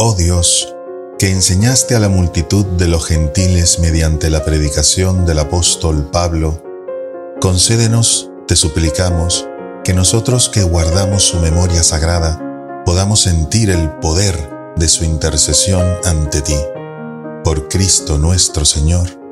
Oh Dios, que enseñaste a la multitud de los gentiles mediante la predicación del apóstol Pablo, concédenos, te suplicamos, que nosotros que guardamos su memoria sagrada, podamos sentir el poder de su intercesión ante ti. Por Cristo nuestro Señor.